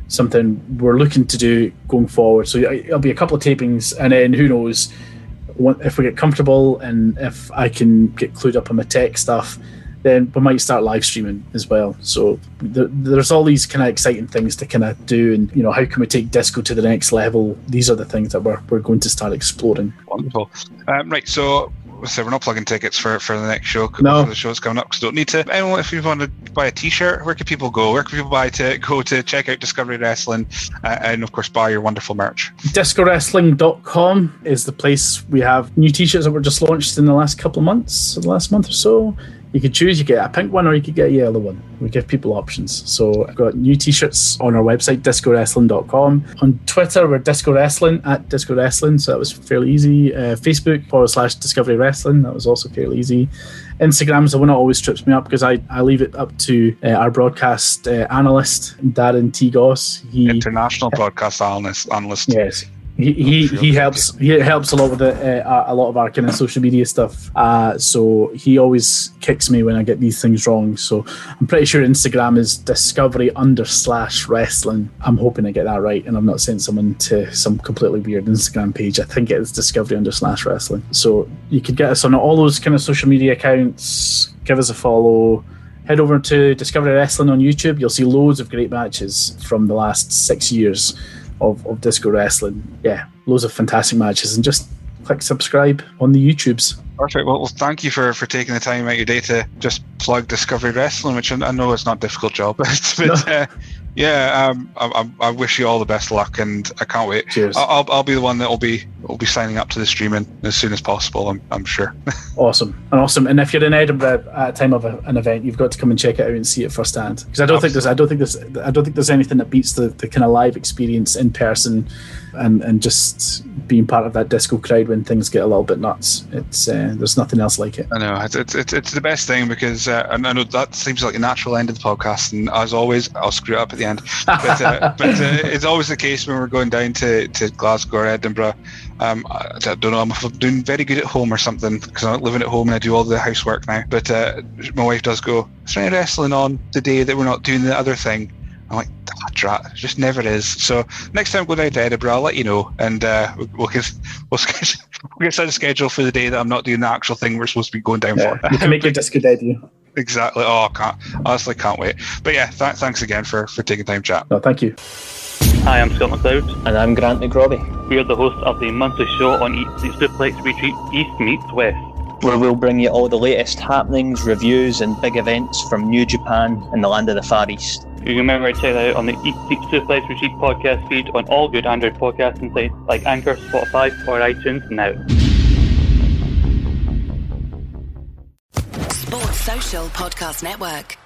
Speaker 3: something we're looking to do going forward. So it'll be a couple of tapings, and then who knows if we get comfortable and if I can get clued up on my tech stuff then we might start live streaming as well. So the, there's all these kind of exciting things to kind of do, and you know, how can we take disco to the next level? These are the things that we're, we're going to start exploring.
Speaker 2: Wonderful. Um, right, so so we're not plugging tickets for, for the next show
Speaker 3: no.
Speaker 2: for the shows coming up because don't need to. Anyone, if you want to buy a T-shirt, where can people go? Where can people buy to go to check out Discovery Wrestling uh, and of course buy your wonderful merch?
Speaker 3: DiscoWrestling.com is the place we have new T-shirts that were just launched in the last couple of months, the last month or so you could choose. You get a pink one or you could get a yellow one. We give people options. So I've got new t-shirts on our website, discowrestling.com. On Twitter, we're Disco Wrestling at Disco Wrestling. So that was fairly easy. Uh, Facebook forward slash Discovery Wrestling. That was also fairly easy. Instagram, so one that always trips me up because I, I leave it up to uh, our broadcast uh, analyst, Darren T. Goss.
Speaker 2: He, International (laughs) broadcast analyst. analyst.
Speaker 3: Yes he he, he helps he helps a lot with the, uh, a lot of our kind of social media stuff. Uh, so he always kicks me when I get these things wrong. So I'm pretty sure Instagram is discovery under slash wrestling. I'm hoping I get that right, and I'm not sent someone to some completely weird Instagram page. I think it is discovery under slash wrestling. So you could get us on all those kind of social media accounts. Give us a follow head over to Discovery Wrestling on YouTube. You'll see loads of great matches from the last six years of, of disco wrestling. Yeah, loads of fantastic matches, and just click subscribe on the YouTubes.
Speaker 2: Perfect. Well, well, thank you for, for taking the time out of your day to just plug Discovery Wrestling, which I, know is not a difficult job, (laughs) but, but uh, yeah, um, I, I, wish you all the best luck, and I can't wait.
Speaker 3: Cheers.
Speaker 2: I'll, I'll be the one that will be will be signing up to the streaming as soon as possible. I'm, I'm sure. (laughs)
Speaker 3: awesome and awesome. And if you're in Edinburgh at a time of a, an event, you've got to come and check it out and see it firsthand. Because I don't Absolutely. think there's I don't think there's I don't think there's anything that beats the, the kind of live experience in person, and and just being part of that disco crowd when things get a little bit nuts. It's uh, there's nothing else like it.
Speaker 2: I know it's it's, it's the best thing because uh, I know that seems like a natural end of the podcast, and as always, I'll screw it up at the end. But uh, (laughs) but uh, it's always the case when we're going down to, to Glasgow or Edinburgh. Um, I, I don't know. I'm (laughs) doing very good at home or something because I'm living at home and I do all the housework now. But uh, my wife does go. Is there any wrestling on the day that we're not doing the other thing? I'm like, that's right. Just never is. So next time we go down to Edinburgh, I'll let you know, and uh, we'll (laughs) we'll, get, we'll, schedule, we'll get a schedule for the day that I'm not doing the actual thing we're supposed to be going down yeah,
Speaker 3: for. You can make your disco debut. (laughs)
Speaker 2: Exactly. Oh, I can't. Honestly, can't wait. But yeah, th- thanks again for for taking time, chat.
Speaker 3: No, thank you.
Speaker 4: Hi, I'm Scott McLeod.
Speaker 5: And I'm Grant McRobbie.
Speaker 4: We are the hosts of the monthly show on Eat Suplex Repeat East Meets West.
Speaker 5: Where we'll bring you all the latest happenings, reviews, and big events from New Japan and the land of the Far East.
Speaker 4: You can remember to check that out on the Eat Sleep Suplex Repeat podcast feed on all good Android podcasting sites like Anchor, Spotify, or iTunes now.
Speaker 1: Sports Social Podcast Network.